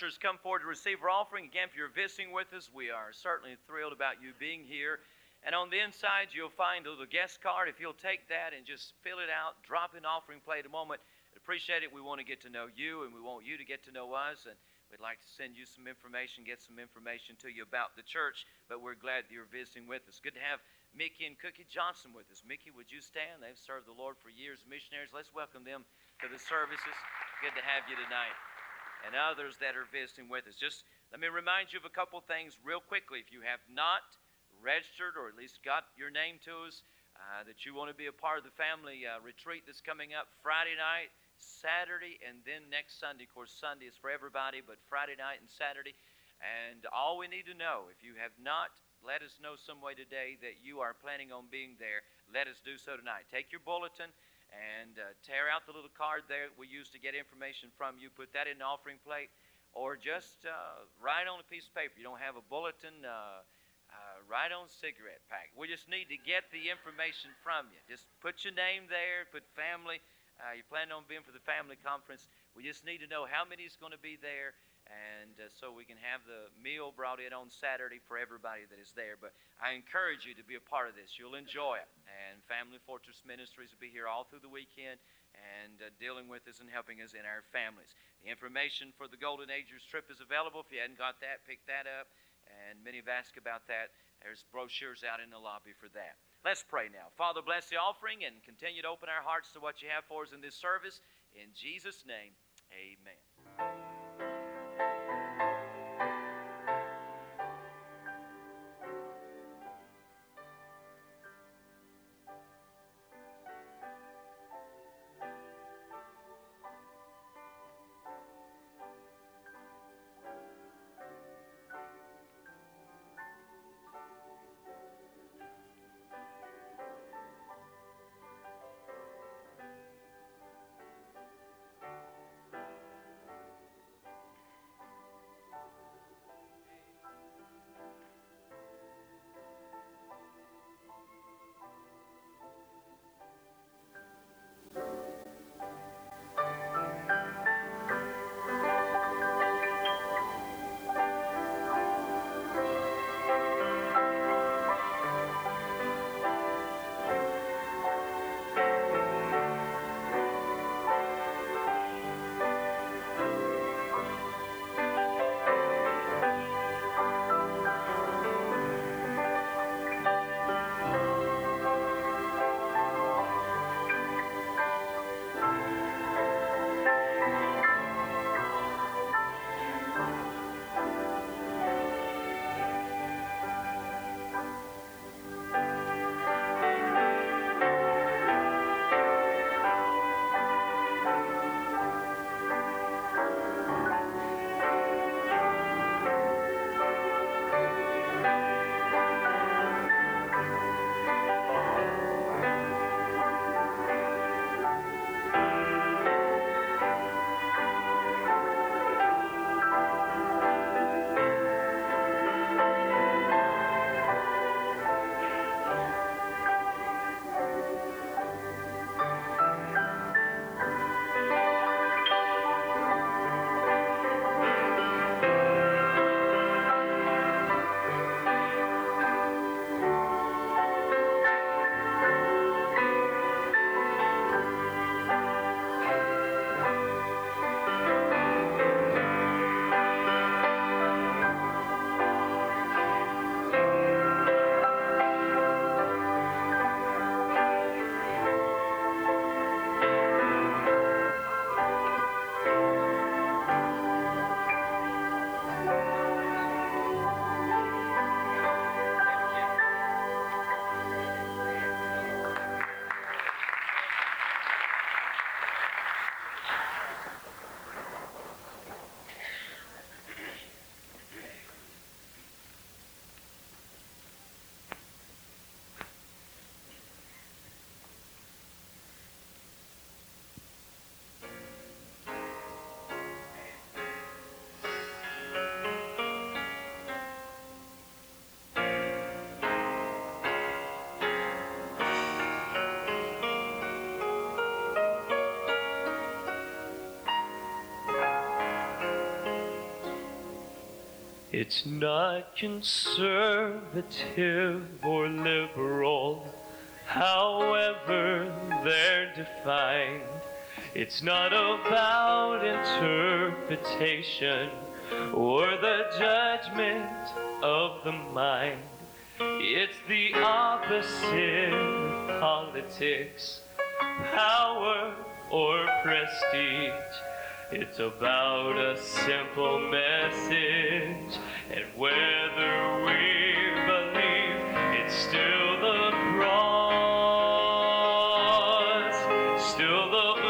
ushers come forward to receive our offering. Again, if you're visiting with us, we are certainly thrilled about you being here. And on the inside, you'll find a little guest card. If you'll take that and just fill it out, drop in offering plate a moment. Appreciate it. We want to get to know you, and we want you to get to know us. And we'd like to send you some information, get some information to you about the church. But we're glad that you're visiting with us. Good to have Mickey and Cookie Johnson with us. Mickey, would you stand? They've served the Lord for years, missionaries. Let's welcome them to the services. Good to have you tonight. And others that are visiting with us. Just let me remind you of a couple things real quickly. If you have not registered or at least got your name to us, uh, that you want to be a part of the family uh, retreat that's coming up Friday night, Saturday, and then next Sunday. Of course, Sunday is for everybody, but Friday night and Saturday. And all we need to know, if you have not let us know some way today that you are planning on being there. Let us do so tonight. Take your bulletin and uh, tear out the little card there we use to get information from you. Put that in the offering plate, or just uh, write on a piece of paper. You don't have a bulletin. Uh, uh, write on cigarette pack. We just need to get the information from you. Just put your name there. Put family. Uh, you're planning on being for the family conference. We just need to know how many is going to be there and uh, so we can have the meal brought in on Saturday for everybody that is there. But I encourage you to be a part of this. You'll enjoy it. And Family Fortress Ministries will be here all through the weekend and uh, dealing with us and helping us in our families. The information for the Golden Agers trip is available. If you hadn't got that, pick that up. And many have asked about that. There's brochures out in the lobby for that. Let's pray now. Father, bless the offering and continue to open our hearts to what you have for us in this service. In Jesus' name, amen. It's not conservative or liberal, however they're defined. It's not about interpretation or the judgment of the mind. It's the opposite of politics, power, or prestige. It's about a simple message and whether we believe, it's still the cross, still the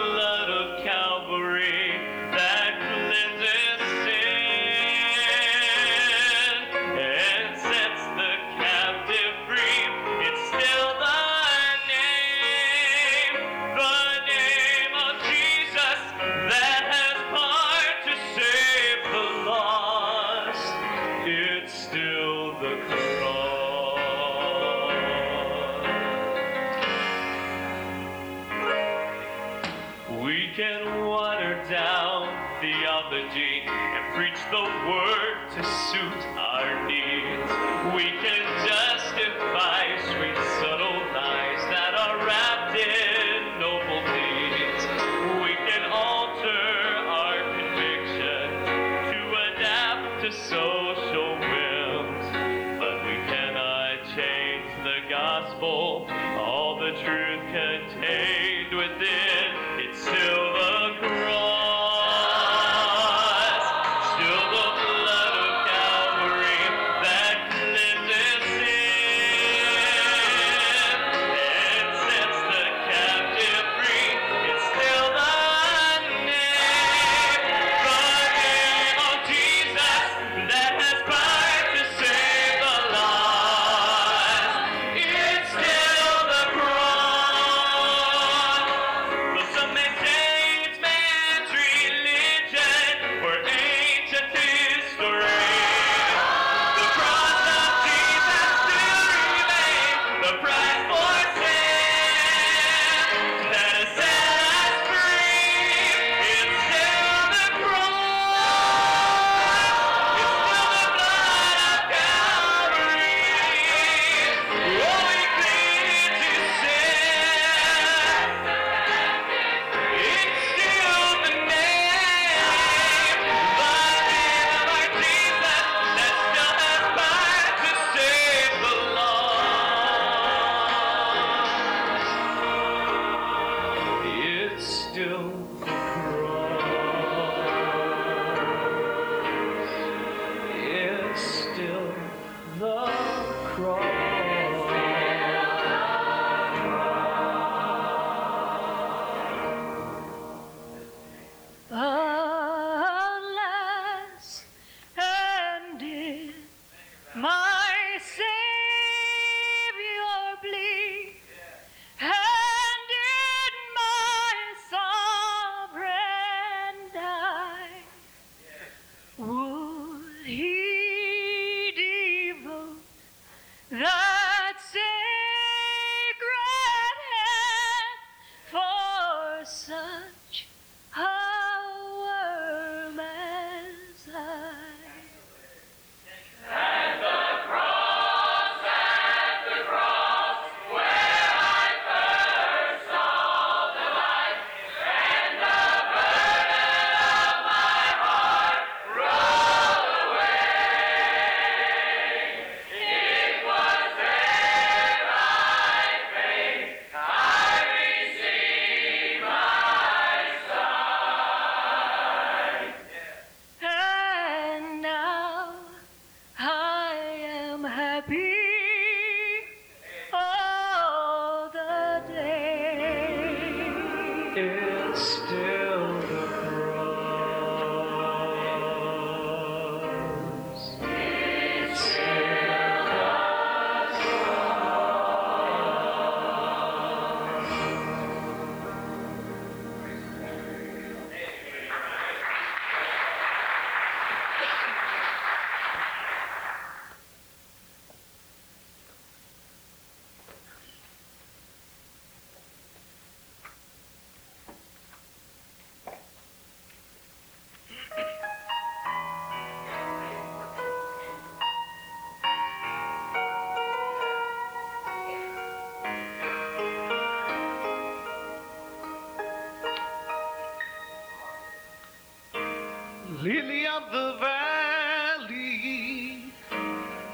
lily of the valley,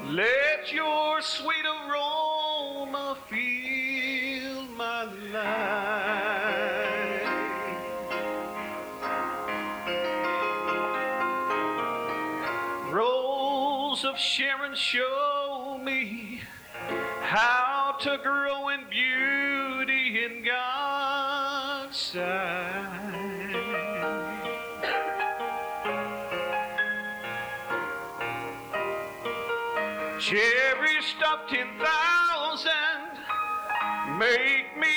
let your sweet aroma fill my life. Rose of Sharon, show me how to grow in beauty in God's sight. Make me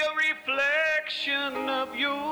a reflection of you.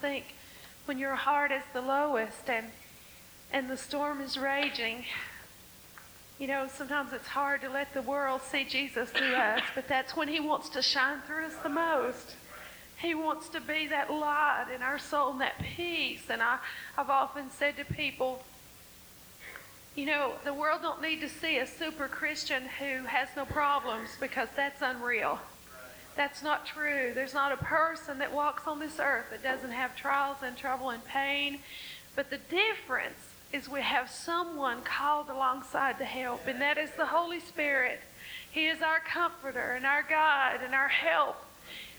Think when your heart is the lowest and and the storm is raging, you know, sometimes it's hard to let the world see Jesus through us, but that's when He wants to shine through us the most. He wants to be that light in our soul and that peace. And I, I've often said to people, you know, the world don't need to see a super Christian who has no problems because that's unreal. That's not true. There's not a person that walks on this earth that doesn't have trials and trouble and pain. But the difference is we have someone called alongside to help, and that is the Holy Spirit. He is our comforter and our guide and our help.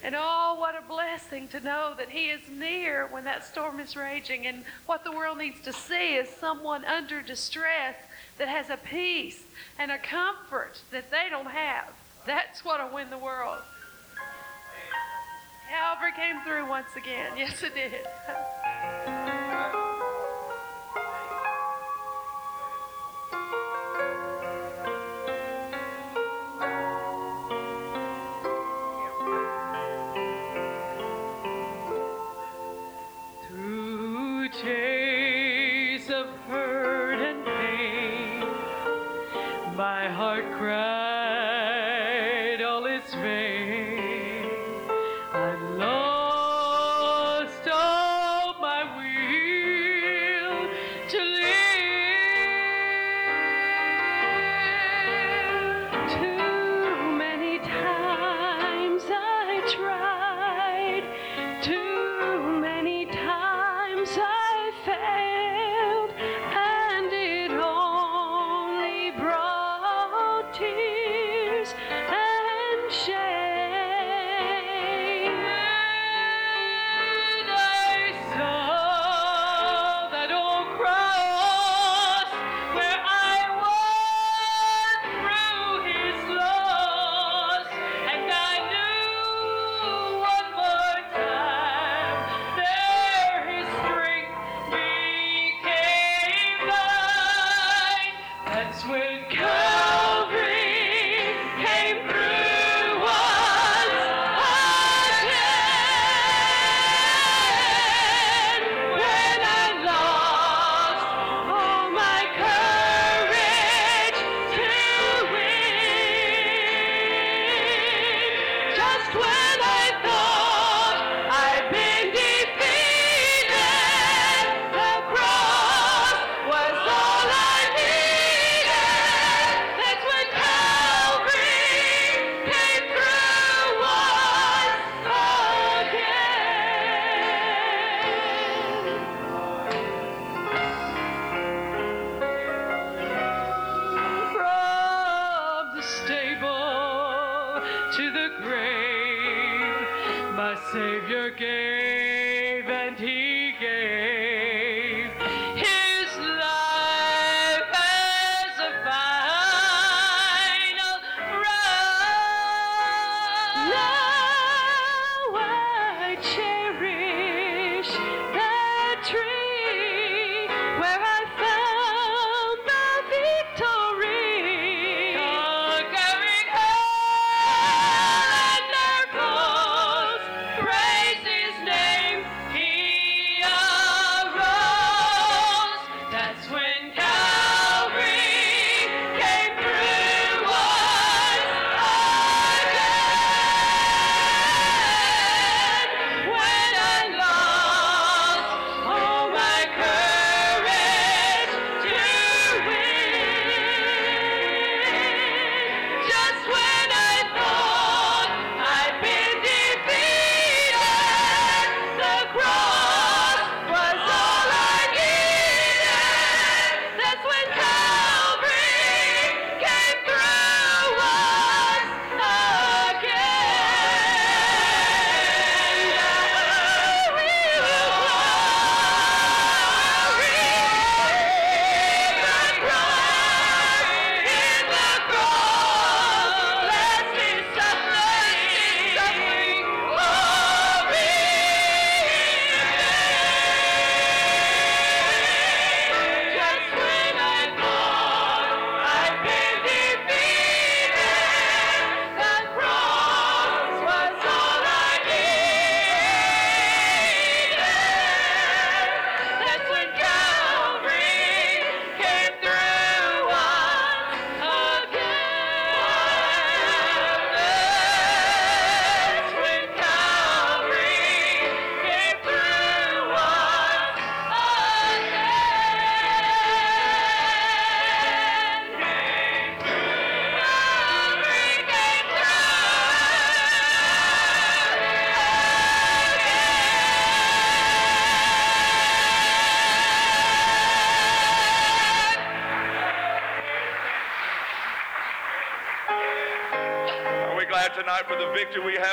And oh, what a blessing to know that He is near when that storm is raging. And what the world needs to see is someone under distress that has a peace and a comfort that they don't have. That's what will win the world. Calvary came through once again. Yes, it did.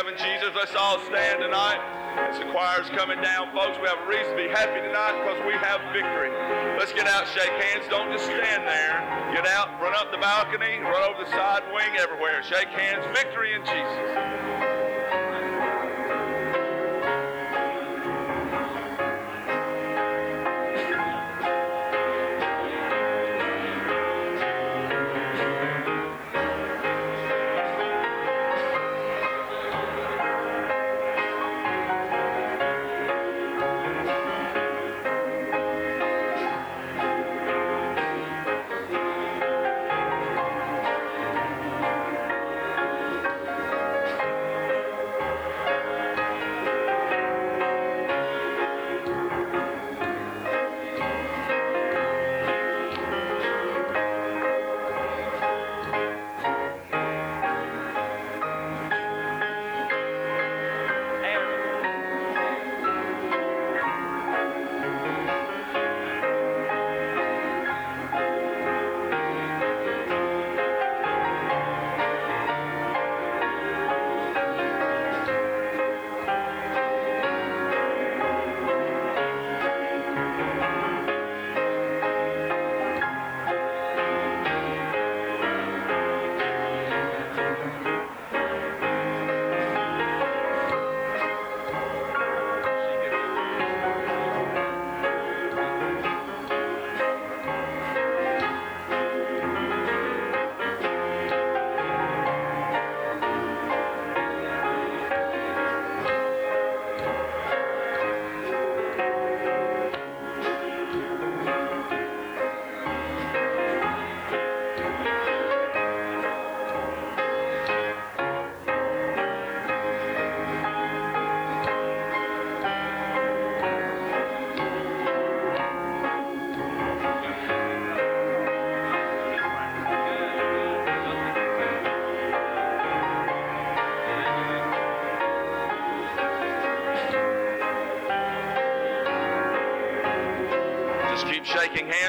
In Jesus. Let's all stand tonight. As the choir's coming down, folks, we have a reason to be happy tonight because we have victory. Let's get out, shake hands. Don't just stand there. Get out, run up the balcony, run over the side wing, everywhere. Shake hands. Victory in Jesus.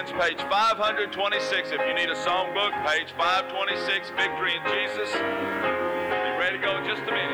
Hands. Page 526. If you need a songbook, page 526, Victory in Jesus. Be ready to go in just a minute.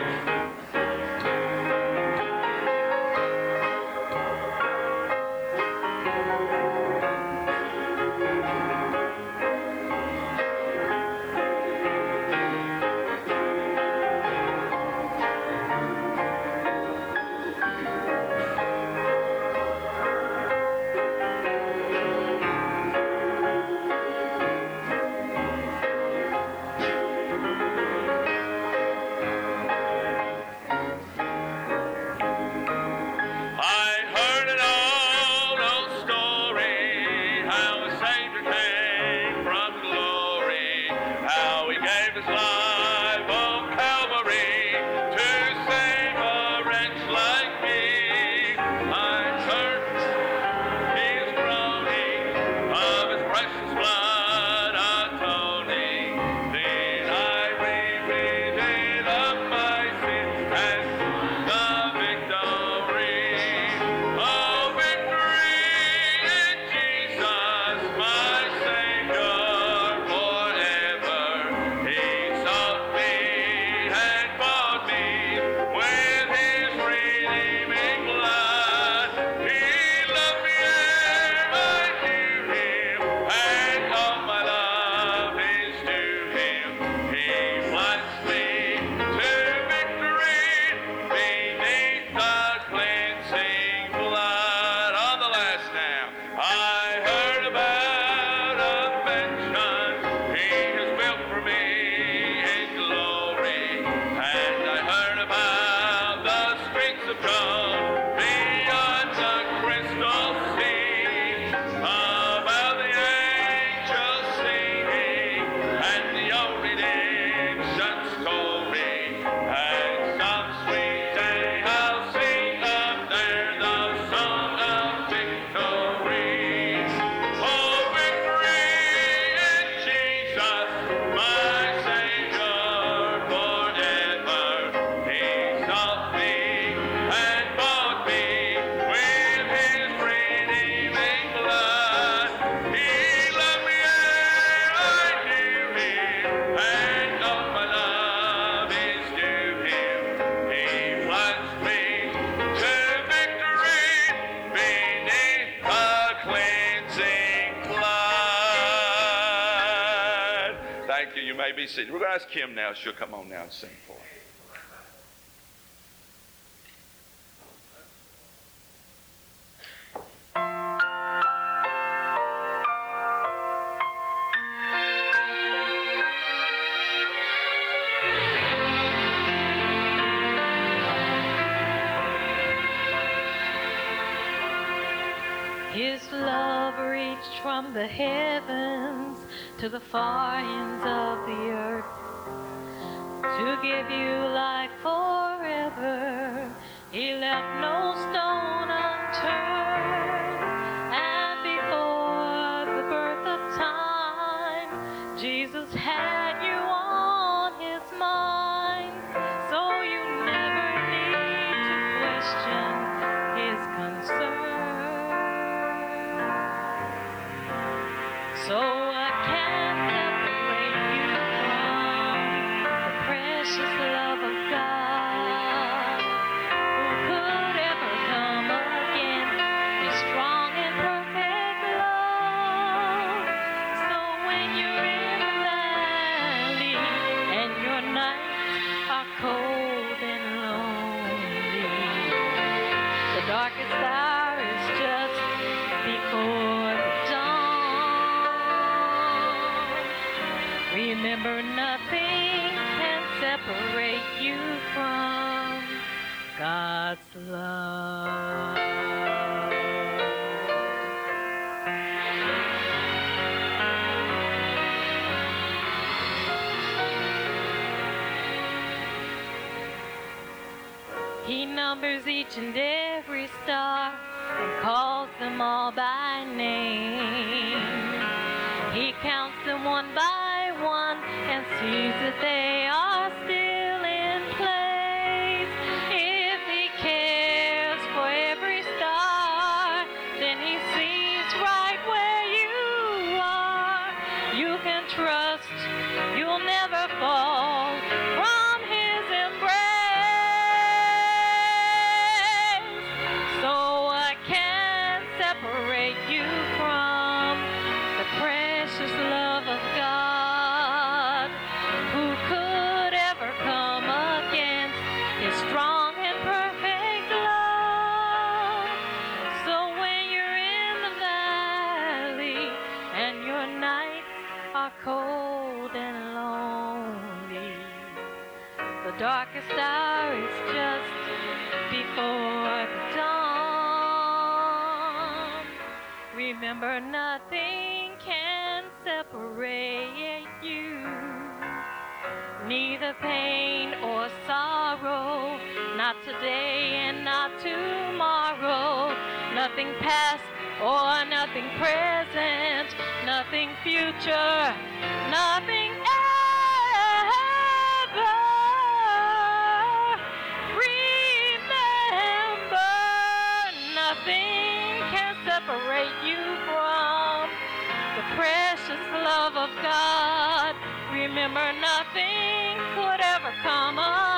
You. You may be seated. We're going to ask Kim now. She'll come on now and sing for us. His love reached from the heavens to the far ends of give you life hour is just before the dawn. Remember, nothing can separate you, neither pain or sorrow, not today and not tomorrow, nothing past or nothing present, nothing future, nothing Remember, nothing could ever come against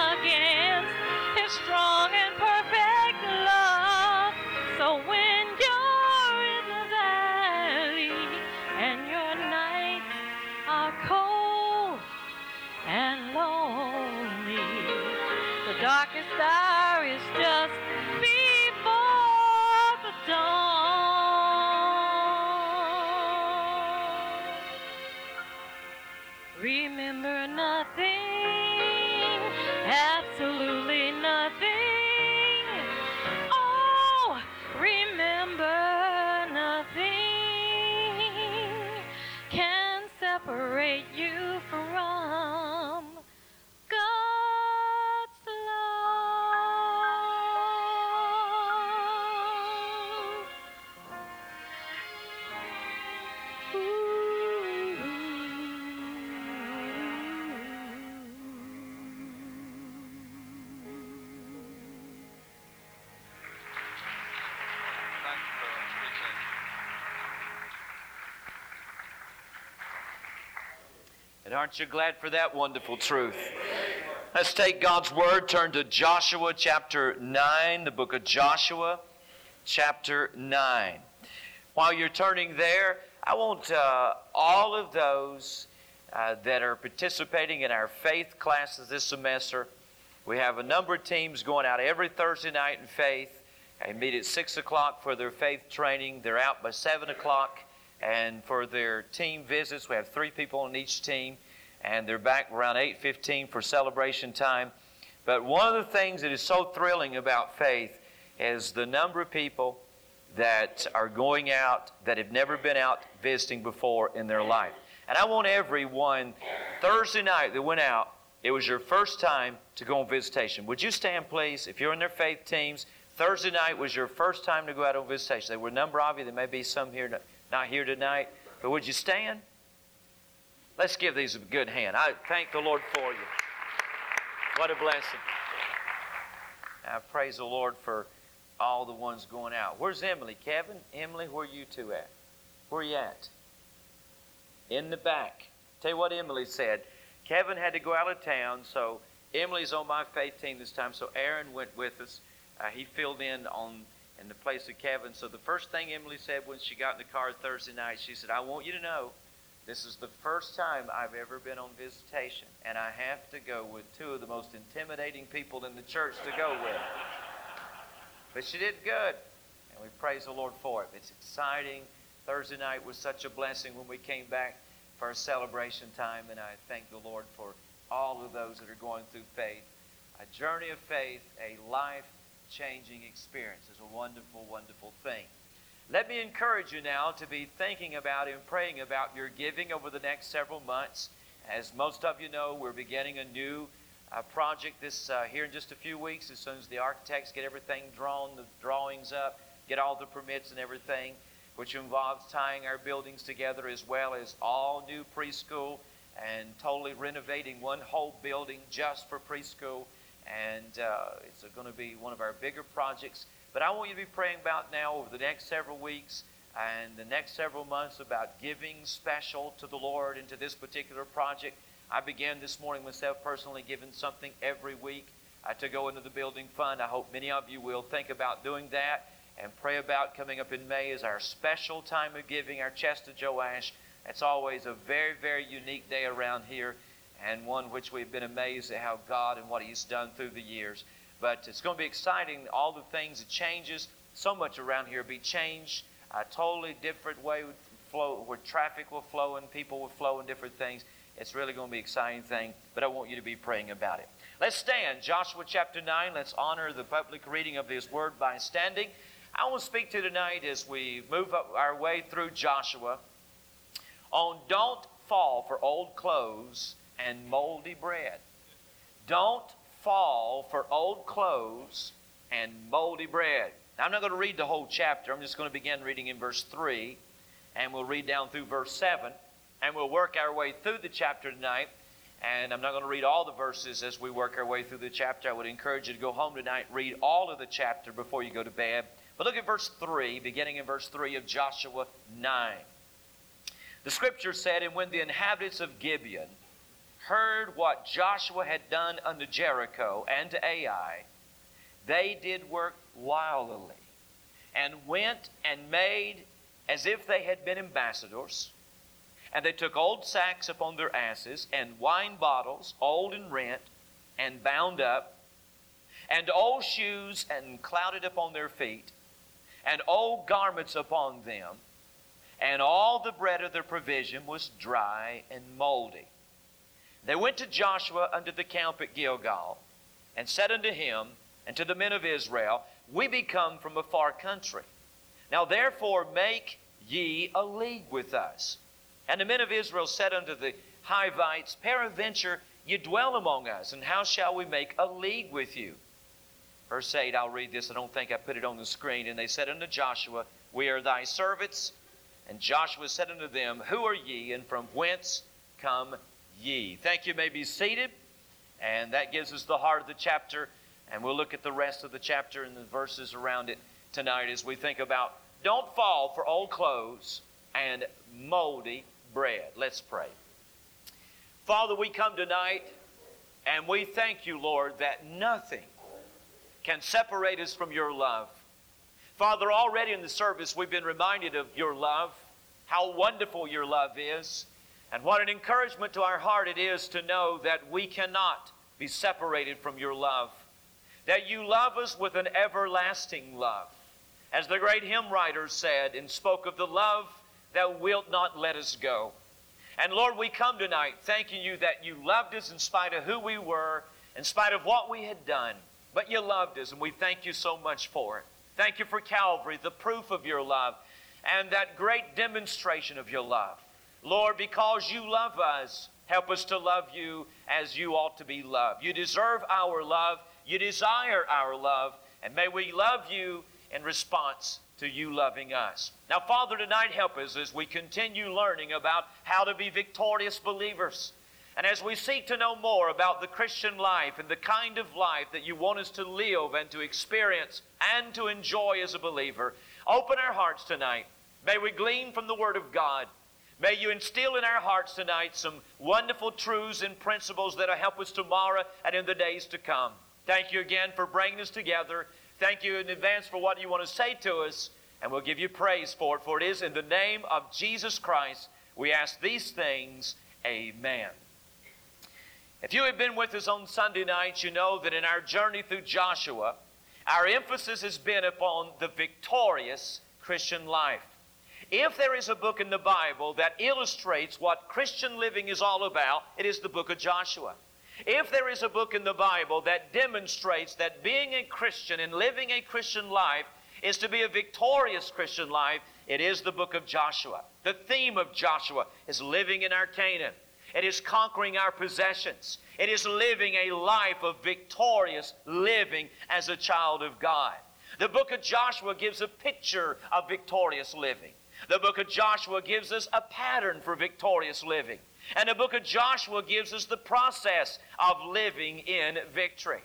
And aren't you glad for that wonderful truth? Let's take God's Word, turn to Joshua chapter 9, the book of Joshua chapter 9. While you're turning there, I want uh, all of those uh, that are participating in our faith classes this semester. We have a number of teams going out every Thursday night in faith. They meet at 6 o'clock for their faith training. They're out by 7 o'clock. And for their team visits, we have three people on each team. And they're back around 8.15 for celebration time. But one of the things that is so thrilling about faith is the number of people that are going out that have never been out visiting before in their life. And I want everyone, Thursday night that went out, it was your first time to go on visitation. Would you stand, please? If you're in their faith teams, Thursday night was your first time to go out on visitation. There were a number of you. There may be some here, not here tonight. But would you stand? Let's give these a good hand. I thank the Lord for you. What a blessing. I praise the Lord for all the ones going out. Where's Emily? Kevin? Emily, where are you two at? Where are you at? In the back. Tell you what Emily said. Kevin had to go out of town, so Emily's on my faith team this time, so Aaron went with us. Uh, he filled in on in the place of Kevin. So the first thing Emily said when she got in the car Thursday night, she said, I want you to know this is the first time I've ever been on visitation, and I have to go with two of the most intimidating people in the church to go with. But she did good, and we praise the Lord for it. It's exciting. Thursday night was such a blessing when we came back for our celebration time, and I thank the Lord for all of those that are going through faith. A journey of faith, a life changing experience is a wonderful, wonderful thing. Let me encourage you now to be thinking about and praying about your giving over the next several months. As most of you know, we're beginning a new uh, project this uh, here in just a few weeks. As soon as the architects get everything drawn, the drawings up, get all the permits and everything, which involves tying our buildings together as well as all new preschool and totally renovating one whole building just for preschool and uh, it's going to be one of our bigger projects. But I want you to be praying about now over the next several weeks and the next several months about giving special to the Lord into this particular project. I began this morning myself personally giving something every week uh, to go into the building fund. I hope many of you will think about doing that and pray about coming up in May as our special time of giving, our chest of Joash. It's always a very, very unique day around here and one which we've been amazed at how God and what He's done through the years. But it's going to be exciting. All the things, it changes. So much around here be changed. A totally different way flow, where traffic will flow and people will flow and different things. It's really going to be an exciting thing, but I want you to be praying about it. Let's stand. Joshua chapter 9. Let's honor the public reading of this Word by standing. I want to speak to tonight as we move our way through Joshua on don't fall for old clothes and moldy bread. Don't fall for old clothes and moldy bread. Now, I'm not going to read the whole chapter. I'm just going to begin reading in verse 3, and we'll read down through verse 7, and we'll work our way through the chapter tonight. And I'm not going to read all the verses as we work our way through the chapter. I would encourage you to go home tonight, read all of the chapter before you go to bed. But look at verse 3, beginning in verse 3 of Joshua 9. The scripture said, And when the inhabitants of Gibeon heard what Joshua had done unto Jericho and to Ai, they did work wildly and went and made as if they had been ambassadors. And they took old sacks upon their asses, and wine bottles, old and rent, and bound up, and old shoes and clouded upon their feet, and old garments upon them, and all the bread of their provision was dry and moldy. They went to Joshua unto the camp at Gilgal, and said unto him and to the men of Israel, We be come from a far country. Now therefore make ye a league with us. And the men of Israel said unto the Hivites, Peradventure ye dwell among us, and how shall we make a league with you? Verse 8, I'll read this. I don't think I put it on the screen. And they said unto Joshua, We are thy servants. And Joshua said unto them, Who are ye, and from whence come ye. Thank you. may be seated. And that gives us the heart of the chapter. And we'll look at the rest of the chapter and the verses around it tonight as we think about don't fall for old clothes and moldy bread. Let's pray. Father, we come tonight and we thank you, Lord, that nothing can separate us from your love. Father, already in the service, we've been reminded of your love, how wonderful your love is, And what an encouragement to our heart it is to know that we cannot be separated from your love. That you love us with an everlasting love. As the great hymn writer said and spoke of the love that wilt not let us go. And Lord, we come tonight thanking you that you loved us in spite of who we were, in spite of what we had done. But you loved us, and we thank you so much for it. Thank you for Calvary, the proof of your love, and that great demonstration of your love. Lord, because you love us, help us to love you as you ought to be loved. You deserve our love, you desire our love, and may we love you in response to you loving us. Now, Father, tonight help us as we continue learning about how to be victorious believers. And as we seek to know more about the Christian life and the kind of life that you want us to live and to experience and to enjoy as a believer, open our hearts tonight. May we glean from the Word of God. May you instill in our hearts tonight some wonderful truths and principles that will help us tomorrow and in the days to come. Thank you again for bringing us together. Thank you in advance for what you want to say to us, and we'll give you praise for it. For it is in the name of Jesus Christ we ask these things. Amen. If you have been with us on Sunday nights, you know that in our journey through Joshua, our emphasis has been upon the victorious Christian life. If there is a book in the Bible that illustrates what Christian living is all about, it is the book of Joshua. If there is a book in the Bible that demonstrates that being a Christian and living a Christian life is to be a victorious Christian life, it is the book of Joshua. The theme of Joshua is living in our Canaan. It is conquering our possessions. It is living a life of victorious living as a child of God. The book of Joshua gives a picture of victorious living. The book of Joshua gives us a pattern for victorious living. And the book of Joshua gives us the process of living in victory.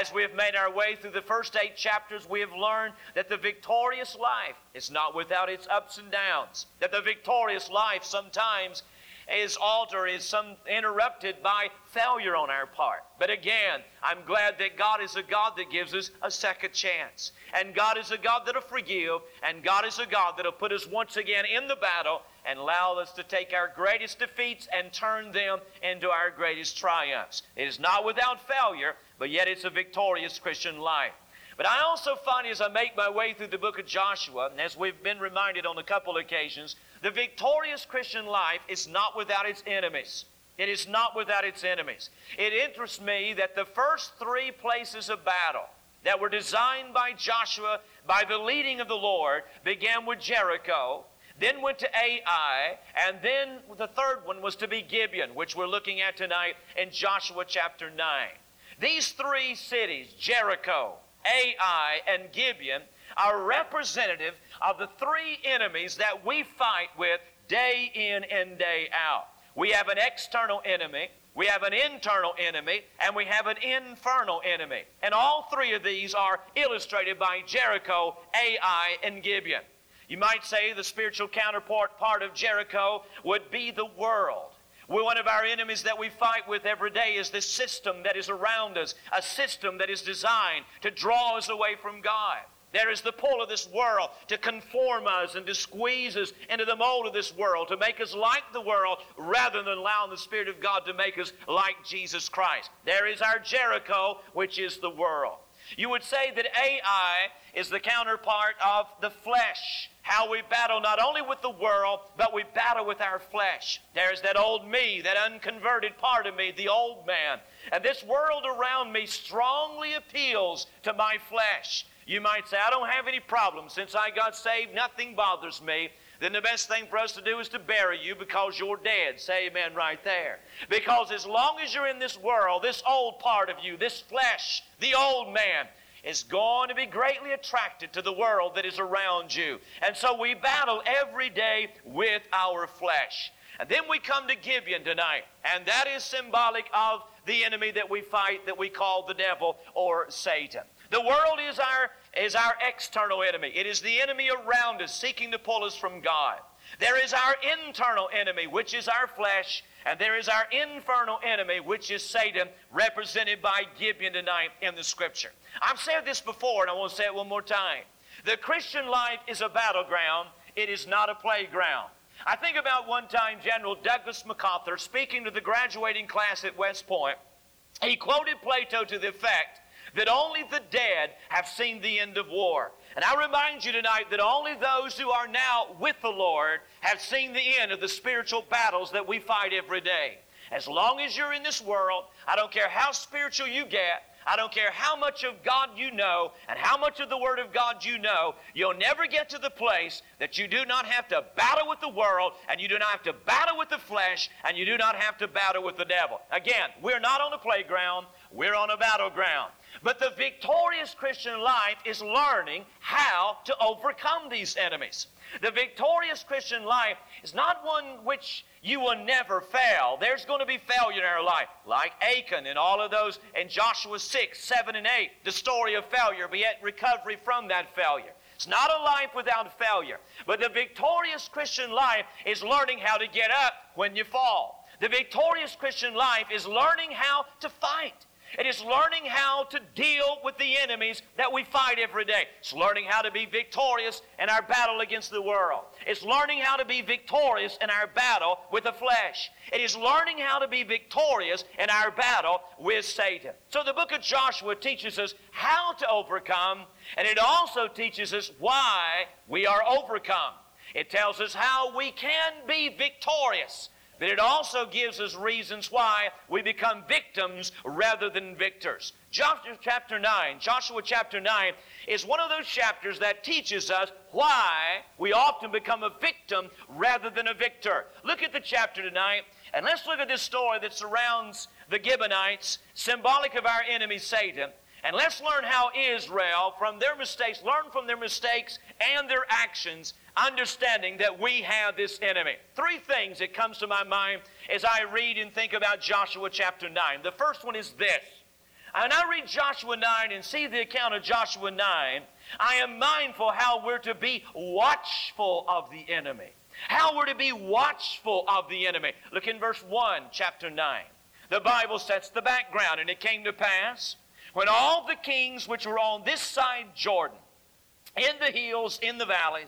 As we have made our way through the first eight chapters, we have learned that the victorious life is not without its ups and downs. That the victorious life sometimes is altered, is some interrupted by failure on our part. But again, I'm glad that God is a God that gives us a second chance. And God is a God that'll forgive, and God is a God that'll put us once again in the battle and allow us to take our greatest defeats and turn them into our greatest triumphs. It is not without failure, but yet it's a victorious Christian life. But I also find as I make my way through the book of Joshua, and as we've been reminded on a couple occasions, the victorious Christian life is not without its enemies. It is not without its enemies. It interests me that the first three places of battle that were designed by Joshua by the leading of the Lord began with Jericho, then went to Ai, and then the third one was to be Gibeon, which we're looking at tonight in Joshua chapter 9. These three cities, Jericho, Ai, and Gibeon, are representative of the three enemies that we fight with day in and day out. We have an external enemy, we have an internal enemy, and we have an infernal enemy. And all three of these are illustrated by Jericho, Ai, and Gibeon. You might say the spiritual counterpart part of Jericho would be the world. Well, one of our enemies that we fight with every day is this system that is around us, a system that is designed to draw us away from God. There is the pull of this world to conform us and to squeeze us into the mold of this world, to make us like the world rather than allowing the Spirit of God to make us like Jesus Christ. There is our Jericho, which is the world. You would say that Ai is the counterpart of the flesh. How we battle not only with the world, but we battle with our flesh. There's that old me, that unconverted part of me, the old man. And this world around me strongly appeals to my flesh. You might say, I don't have any problems. Since I got saved, nothing bothers me then the best thing for us to do is to bury you because you're dead. Say amen right there. Because as long as you're in this world, this old part of you, this flesh, the old man, is going to be greatly attracted to the world that is around you. And so we battle every day with our flesh. And then we come to Gibeon tonight, and that is symbolic of the enemy that we fight that we call the devil or Satan. The world is our, is our external enemy. It is the enemy around us seeking to pull us from God. There is our internal enemy, which is our flesh, and there is our infernal enemy, which is Satan, represented by Gibeon tonight in the scripture. I've said this before, and I want to say it one more time. The Christian life is a battleground, it is not a playground. I think about one time General Douglas MacArthur speaking to the graduating class at West Point. He quoted Plato to the effect that only the dead have seen the end of war. And I remind you tonight that only those who are now with the Lord have seen the end of the spiritual battles that we fight every day. As long as you're in this world, I don't care how spiritual you get, I don't care how much of God you know and how much of the Word of God you know, you'll never get to the place that you do not have to battle with the world and you do not have to battle with the flesh and you do not have to battle with the devil. Again, we're not on a playground, we're on a battleground. But the victorious Christian life is learning how to overcome these enemies. The victorious Christian life is not one which you will never fail. There's going to be failure in our life, like Achan and all of those in Joshua 6, 7, and 8, the story of failure, but yet recovery from that failure. It's not a life without failure. But the victorious Christian life is learning how to get up when you fall. The victorious Christian life is learning how to fight. It is learning how to deal with the enemies that we fight every day. It's learning how to be victorious in our battle against the world. It's learning how to be victorious in our battle with the flesh. It is learning how to be victorious in our battle with Satan. So the book of Joshua teaches us how to overcome, and it also teaches us why we are overcome. It tells us how we can be victorious but it also gives us reasons why we become victims rather than victors. Joshua chapter 9, Joshua chapter 9 is one of those chapters that teaches us why we often become a victim rather than a victor. Look at the chapter tonight, and let's look at this story that surrounds the Gibeonites, symbolic of our enemy Satan. And let's learn how Israel, from their mistakes, learn from their mistakes and their actions, understanding that we have this enemy. Three things that comes to my mind as I read and think about Joshua chapter 9. The first one is this. When I read Joshua 9 and see the account of Joshua 9, I am mindful how we're to be watchful of the enemy. How we're to be watchful of the enemy. Look in verse 1, chapter 9. The Bible sets the background, and it came to pass when all the kings which were on this side Jordan, in the hills, in the valleys,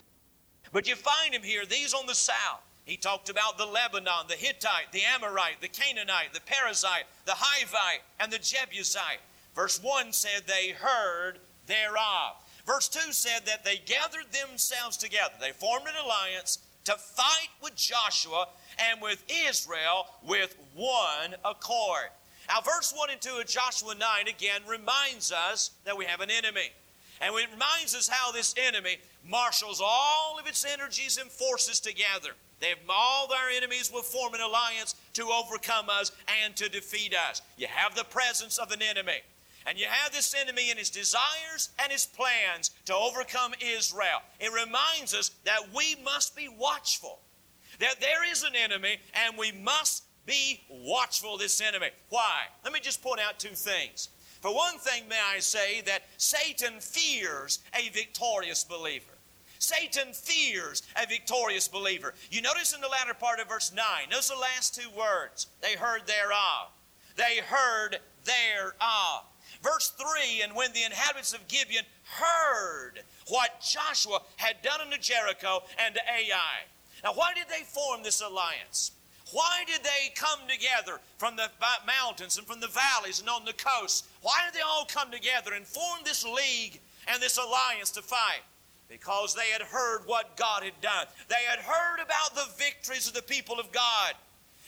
but you find him here, these on the south. He talked about the Lebanon, the Hittite, the Amorite, the Canaanite, the Perizzite, the Hivite, and the Jebusite. Verse 1 said they heard thereof. Verse 2 said that they gathered themselves together. They formed an alliance to fight with Joshua and with Israel with one accord. Now, verse 1 and 2 of Joshua 9 again reminds us that we have an enemy. And it reminds us how this enemy marshals all of its energies and forces together. They all their enemies will form an alliance to overcome us and to defeat us. You have the presence of an enemy. And you have this enemy in his desires and his plans to overcome Israel. It reminds us that we must be watchful. That there is an enemy and we must be watchful this enemy. Why? Let me just point out two things. For one thing, may I say that Satan fears a victorious believer. Satan fears a victorious believer. You notice in the latter part of verse 9, notice the last two words. They heard thereof. They heard thereof. Verse 3 And when the inhabitants of Gibeon heard what Joshua had done unto Jericho and to Ai. Now, why did they form this alliance? Why did they come together from the mountains and from the valleys and on the coast? Why did they all come together and form this league and this alliance to fight? Because they had heard what God had done. They had heard about the victories of the people of God.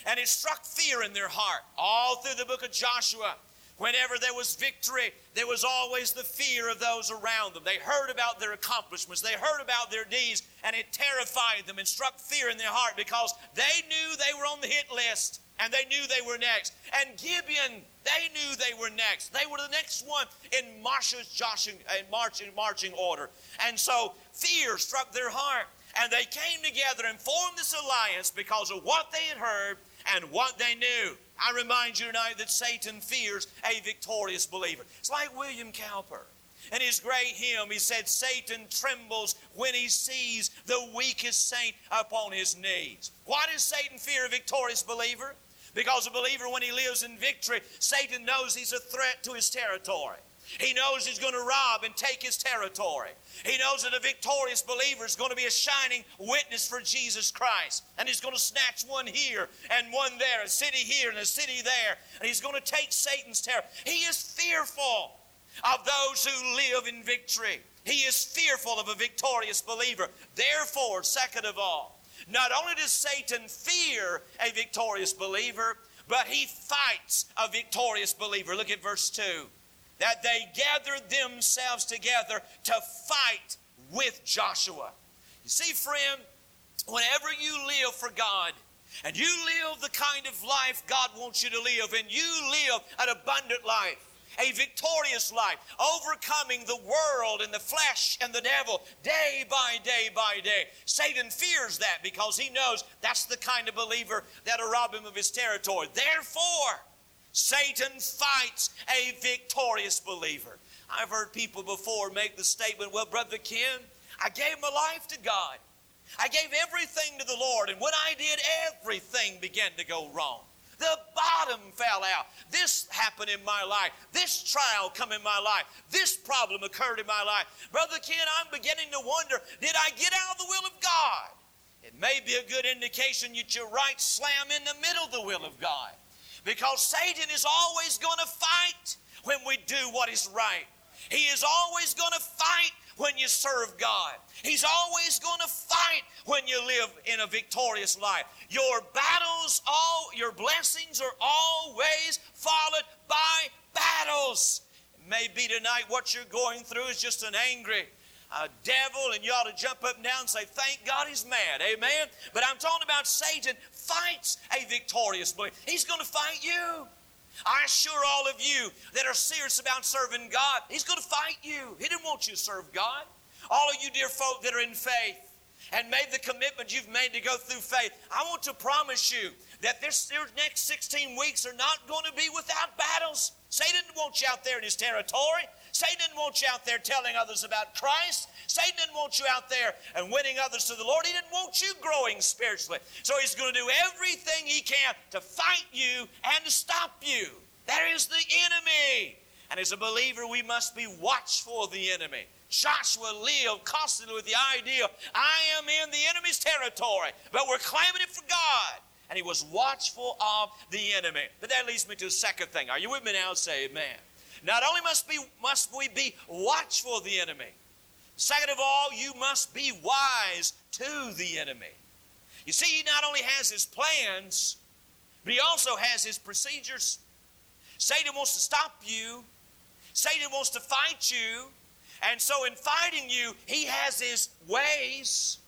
And it struck fear in their heart. All through the book of Joshua, Whenever there was victory, there was always the fear of those around them. They heard about their accomplishments, they heard about their deeds, and it terrified them and struck fear in their heart because they knew they were on the hit list and they knew they were next. And Gibeon, they knew they were next. They were the next one in Marsh's joshing, in marching, marching order. And so fear struck their heart. And they came together and formed this alliance because of what they had heard and what they knew. I remind you tonight that Satan fears a victorious believer. It's like William Cowper. In his great hymn, he said, Satan trembles when he sees the weakest saint upon his knees. Why does Satan fear a victorious believer? Because a believer, when he lives in victory, Satan knows he's a threat to his territory. He knows he's going to rob and take his territory. He knows that a victorious believer is going to be a shining witness for Jesus Christ. And he's going to snatch one here and one there, a city here and a city there. And he's going to take Satan's terror. He is fearful of those who live in victory. He is fearful of a victorious believer. Therefore, second of all, not only does Satan fear a victorious believer, but he fights a victorious believer. Look at verse 2 that they gathered themselves together to fight with Joshua. You see, friend, whenever you live for God, and you live the kind of life God wants you to live, and you live an abundant life, a victorious life, overcoming the world and the flesh and the devil day by day by day. Satan fears that because he knows that's the kind of believer that'll rob him of his territory. Therefore, Satan fights a victorious believer. I've heard people before make the statement, well, Brother Ken, I gave my life to God. I gave everything to the Lord, and when I did, everything began to go wrong. The bottom fell out. This happened in my life. This trial come in my life. This problem occurred in my life. Brother Ken, I'm beginning to wonder, did I get out of the will of God? It may be a good indication that you're right slam in the middle of the will of God. Because Satan is always going to fight when we do what is right. He is always going to fight when you serve God. He's always going to fight when you live in a victorious life. Your battles, all your blessings are always followed by battles. Maybe tonight what you're going through is just an angry uh, devil, and you ought to jump up and down and say, Thank God he's mad. Amen. But I'm talking about Satan fights a victorious believer. He's going to fight you. I assure all of you that are serious about serving God, He's going to fight you. He didn't want you to serve God. All of you, dear folk that are in faith and made the commitment you've made to go through faith, I want to promise you that this next 16 weeks are not going to be without battles. Satan wants you out there in his territory. Satan didn't want you out there telling others about Christ. Satan didn't want you out there and winning others to the Lord. He didn't want you growing spiritually. So he's going to do everything he can to fight you and to stop you. That is the enemy. And as a believer, we must be watchful of the enemy. Joshua lived constantly with the idea I am in the enemy's territory, but we're claiming it for God. And he was watchful of the enemy. But that leads me to a second thing. Are you with me now? Say amen. Not only must, be, must we be watchful of the enemy, second of all, you must be wise to the enemy. You see, he not only has his plans, but he also has his procedures. Satan wants to stop you, Satan wants to fight you. And so, in fighting you, he has his ways.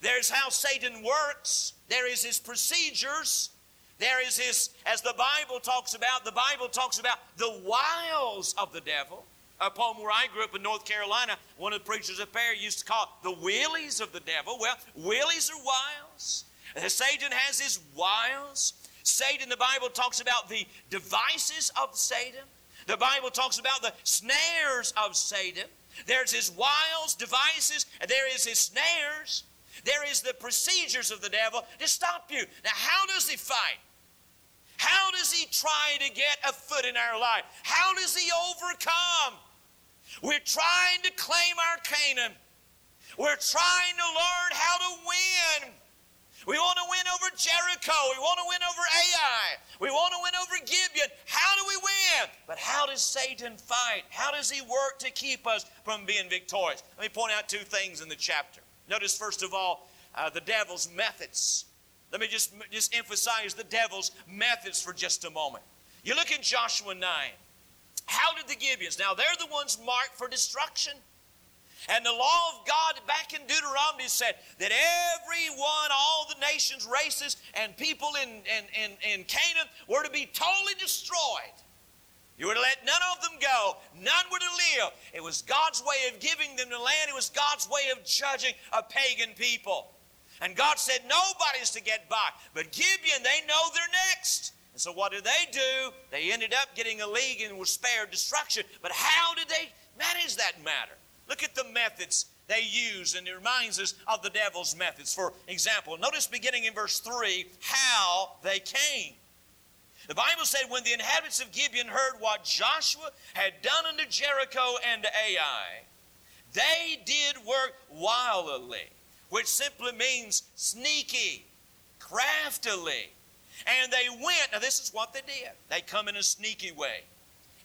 There's how Satan works, there is his procedures, there is his, as the Bible talks about, the Bible talks about the wiles of the devil. Uh, Upon where I grew up in North Carolina, one of the preachers up there used to call it the willies of the devil. Well, willies are wiles. Uh, Satan has his wiles. Satan, the Bible talks about the devices of Satan. The Bible talks about the snares of Satan. There's his wiles, devices, and there is his snares. There is the procedures of the devil to stop you. Now, how does he fight? How does he try to get a foot in our life? How does he overcome? We're trying to claim our Canaan. We're trying to learn how to win. We want to win over Jericho. We want to win over Ai. We want to win over Gibeon. How do we win? But how does Satan fight? How does he work to keep us from being victorious? Let me point out two things in the chapter. Notice, first of all, uh, the devil's methods. Let me just, just emphasize the devil's methods for just a moment. You look in Joshua 9. How did the Gibeons? Now, they're the ones marked for destruction. And the law of God back in Deuteronomy said that everyone, all the nations, races, and people in, in, in, in Canaan were to be totally destroyed. You were to let none of them go. None were to live. It was God's way of giving them the land. It was God's way of judging a pagan people. And God said nobody's to get by. But Gibeon, they know they're next. And so what did they do? They ended up getting a league and were spared destruction. But how did they manage that matter? Look at the methods they use, and it reminds us of the devil's methods. For example, notice beginning in verse 3 how they came. The Bible said, when the inhabitants of Gibeon heard what Joshua had done unto Jericho and to Ai, they did work wildly, which simply means sneaky, craftily. And they went, now this is what they did. They come in a sneaky way.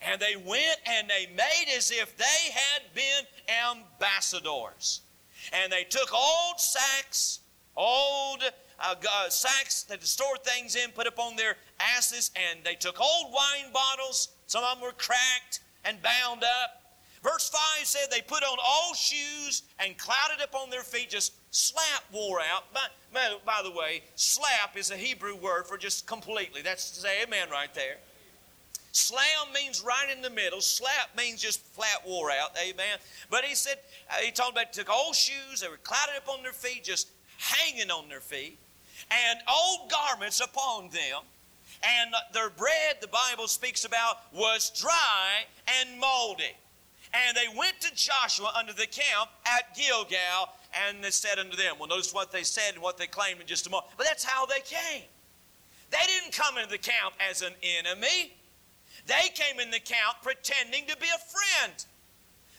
And they went and they made as if they had been ambassadors. And they took old sacks, old uh, uh, sacks that stored things in, put up on their asses, and they took old wine bottles. Some of them were cracked and bound up. Verse 5 said they put on old shoes and clouded up on their feet, just slap wore out. By, by, the way, slap is a Hebrew word for just completely. That's to say amen right there. Slam means right in the middle. Slap means just flat wore out. Amen. But he said, uh, he told about took old shoes, they were clouded up on their feet, just hanging on their feet, and old garments upon them. And their bread, the Bible speaks about, was dry and moldy. And they went to Joshua under the camp at Gilgal, and they said unto them, Well, notice what they said and what they claimed in just a moment. But that's how they came. They didn't come into the camp as an enemy. They came in the camp pretending to be a friend.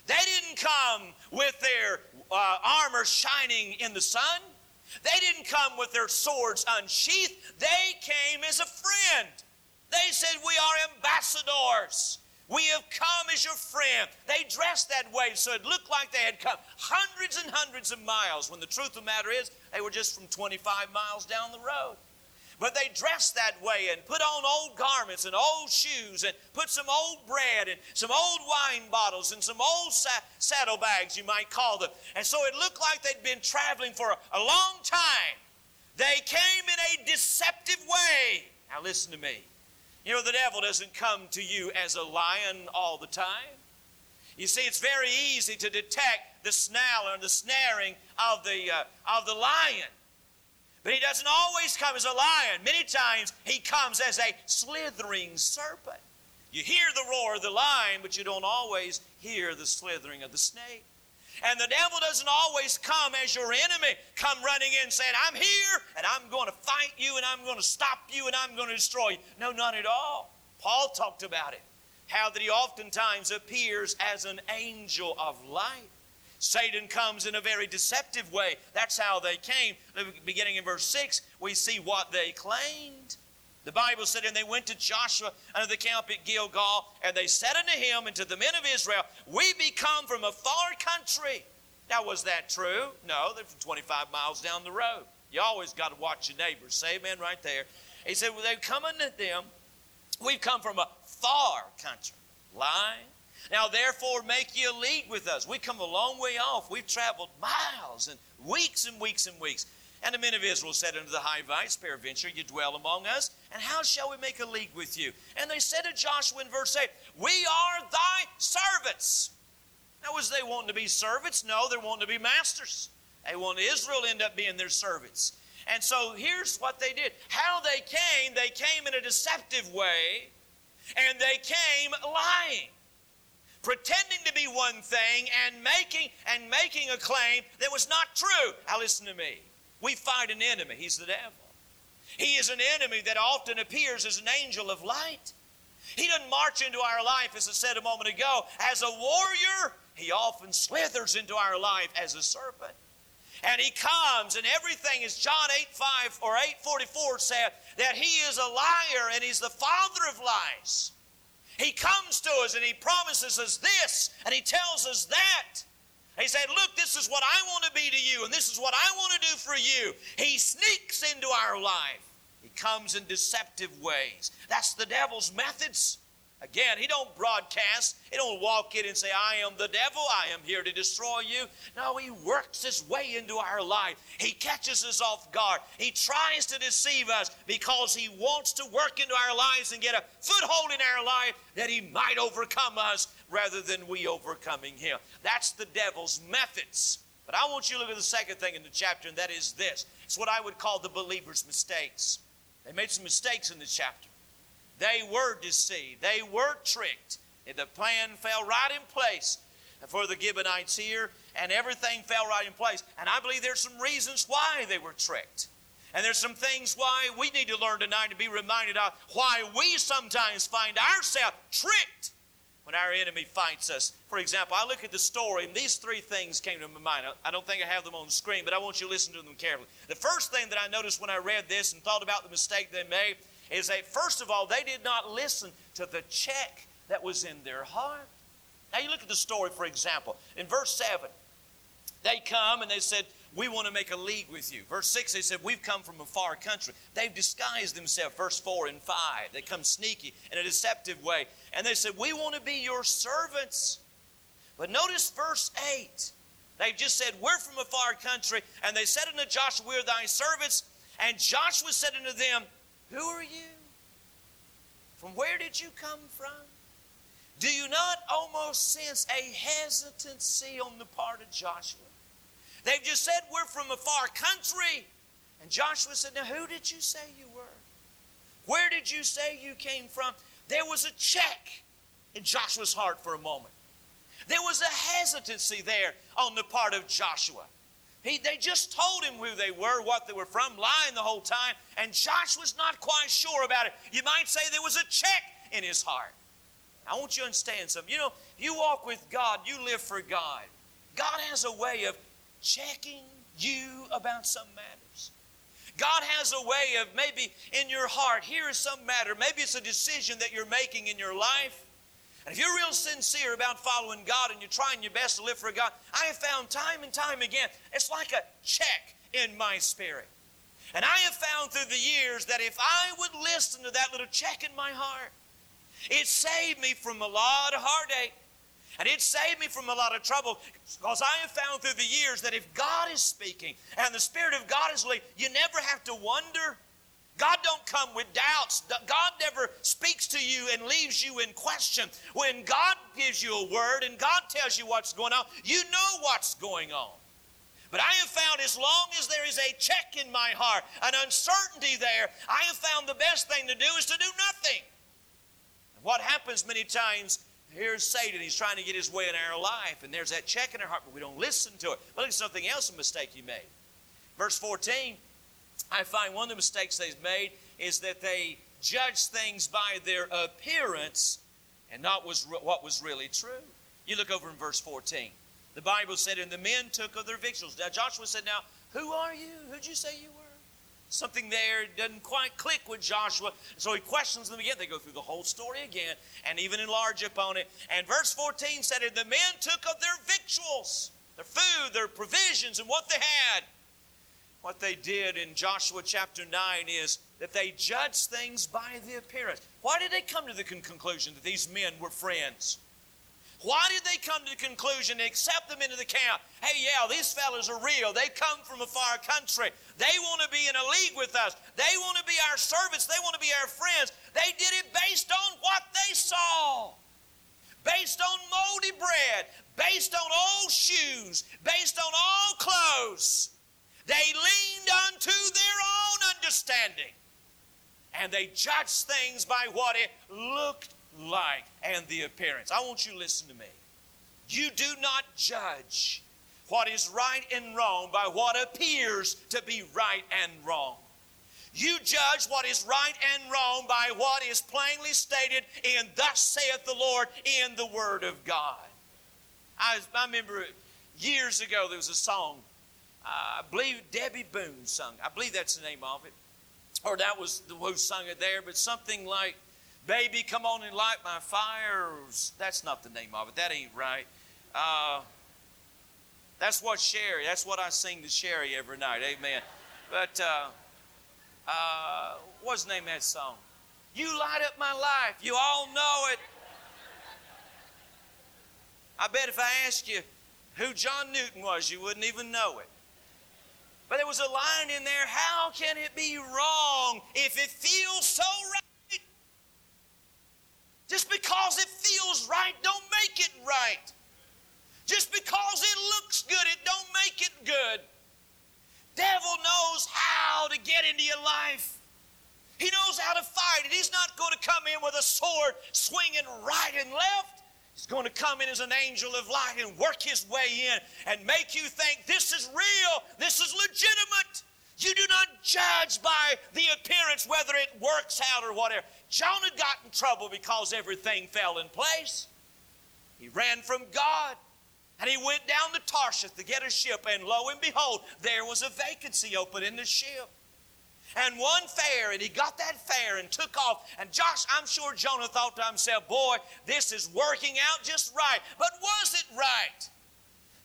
They didn't come with their uh, armor shining in the sun. They didn't come with their swords unsheathed. They came as a friend. They said, We are ambassadors. We have come as your friend. They dressed that way so it looked like they had come hundreds and hundreds of miles when the truth of the matter is they were just from 25 miles down the road. But they dressed that way and put on old garments and old shoes and put some old bread and some old wine bottles and some old sa- saddlebags, you might call them. And so it looked like they'd been traveling for a, a long time. They came in a deceptive way. Now, listen to me. You know, the devil doesn't come to you as a lion all the time. You see, it's very easy to detect the snarl and the snaring of the, uh, of the lion. But he doesn't always come as a lion. Many times he comes as a slithering serpent. You hear the roar of the lion, but you don't always hear the slithering of the snake. And the devil doesn't always come as your enemy, come running in saying, I'm here and I'm going to fight you and I'm going to stop you and I'm going to destroy you. No, not at all. Paul talked about it. How that he oftentimes appears as an angel of light. Satan comes in a very deceptive way. That's how they came. Beginning in verse 6, we see what they claimed. The Bible said, And they went to Joshua under the camp at Gilgal, and they said unto him and to the men of Israel, We be come from a far country. Now, was that true? No, they're from 25 miles down the road. You always got to watch your neighbors. Say amen right there. He said, Well, they've come unto them. We've come from a far country. Lying now, therefore, make ye a league with us. We come a long way off. We've traveled miles and weeks and weeks and weeks. And the men of Israel said unto the high Hivites, Peradventure, you dwell among us, and how shall we make a league with you? And they said to Joshua in verse 8, We are thy servants. Now, was they wanting to be servants? No, they're wanting to be masters. They want Israel to end up being their servants. And so here's what they did. How they came, they came in a deceptive way, and they came lying pretending to be one thing and making and making a claim that was not true. Now listen to me. We fight an enemy. He's the devil. He is an enemy that often appears as an angel of light. He doesn't march into our life, as I said a moment ago, as a warrior. He often slithers into our life as a serpent. And he comes, and everything is John 8 5 or 8 44 said that he is a liar and he's the father of lies. He comes to us and He promises us this and He tells us that. He said, Look, this is what I want to be to you, and this is what I want to do for you. He sneaks into our life. He comes in deceptive ways. That's the devil's methods. Again, he don't broadcast. He don't walk in and say, I am the devil. I am here to destroy you. No, he works his way into our life. He catches us off guard. He tries to deceive us because he wants to work into our lives and get a foothold in our life that he might overcome us rather than we overcoming him. That's the devil's methods. But I want you to look at the second thing in the chapter, and that is this. It's what I would call the believer's mistakes. They made some mistakes in the chapter. They were deceived. They were tricked. And the plan fell right in place for the Gibeonites here, and everything fell right in place. And I believe there's some reasons why they were tricked. And there's some things why we need to learn tonight to be reminded of why we sometimes find ourselves tricked when our enemy fights us. For example, I look at the story, and these three things came to my mind. I don't think I have them on the screen, but I want you to listen to them carefully. The first thing that I noticed when I read this and thought about the mistake they made is that, first of all, they did not listen to the check that was in their heart. Now, you look at the story, for example. In verse 7, they come and they said, we want to make a league with you. Verse 6, they said, We've come from a far country. They've disguised themselves, verse 4 and 5. They come sneaky in a deceptive way. And they said, We want to be your servants. But notice verse 8. They just said, We're from a far country. And they said unto Joshua, We're thy servants. And Joshua said unto them, Who are you? From where did you come from? Do you not almost sense a hesitancy on the part of Joshua? They've just said, We're from a far country. And Joshua said, Now, who did you say you were? Where did you say you came from? There was a check in Joshua's heart for a moment. There was a hesitancy there on the part of Joshua. He, they just told him who they were, what they were from, lying the whole time, and Josh was not quite sure about it. You might say there was a check in his heart. I want you to understand something. You know, you walk with God, you live for God. God has a way of checking you about some matters. God has a way of maybe in your heart, here is some matter. Maybe it's a decision that you're making in your life. And if you're real sincere about following God and you're trying your best to live for God, I have found time and time again, it's like a check in my spirit. And I have found through the years that if I would listen to that little check in my heart, it saved me from a lot of heartache. And it saved me from a lot of trouble because I have found through the years that if God is speaking and the Spirit of God is leading, you never have to wonder. God don't come with doubts. God never speaks to you and leaves you in question. When God gives you a word and God tells you what's going on, you know what's going on. But I have found as long as there is a check in my heart, an uncertainty there, I have found the best thing to do is to do nothing. What happens many times here's Satan. He's trying to get his way in our life, and there's that check in our heart, but we don't listen to it. But look at something else, a mistake he made. Verse 14, I find one of the mistakes they've made is that they judge things by their appearance and not was what was really true. You look over in verse 14. The Bible said, And the men took of their victuals. Now Joshua said, Now, who are you? Who'd you say you were? something there doesn't quite click with Joshua. So he questions them again. They go through the whole story again and even enlarge upon it. And verse 14 said, And the men took of their victuals, their food, their provisions, and what they had. What they did in Joshua chapter 9 is that they judged things by the appearance. Why did they come to the conclusion that these men were friends? Why did they come to the conclusion to accept them into the camp? Hey, yeah, these fellas are real. They come from a far country. They want to be in a league with us. They want to be our servants. They want to be our friends. They did it based on what they saw. Based on moldy bread, based on old shoes, based on old clothes. They leaned unto their own understanding. And they judged things by what it looked like and the appearance. I want you to listen to me. You do not judge what is right and wrong by what appears to be right and wrong. You judge what is right and wrong by what is plainly stated in Thus saith the Lord in the Word of God. I, I remember years ago there was a song, I believe Debby Boone sung. I believe that's the name of it. Or that was the who sung it there, but something like, Baby, come on and light my fires. That's not the name of it. That ain't right. Uh, that's what Sherry, that's what I sing to Sherry every night. Amen. But uh, uh, what's the name of that song? You light up my life. You all know it. I bet if I asked you who John Newton was, you wouldn't even know it. But there was a line in there how can it be wrong if it feels so right? Just because it feels right don't make it right. Just because it looks good, it don't make it good. Devil knows how to get into your life. He knows how to fight it. He's not going to come in with a sword swinging right and left. He's going to come in as an angel of light and work his way in and make you think this is real, this is legitimate. You do not judge by the appearance whether it works out or whatever. Jonah got in trouble because everything fell in place. He ran from God. And he went down to Tarshish to get a ship, and lo and behold, there was a vacancy open in the ship. And one fare, and he got that fare and took off. And Josh, I'm sure Jonah thought to himself, boy, this is working out just right. But was it right?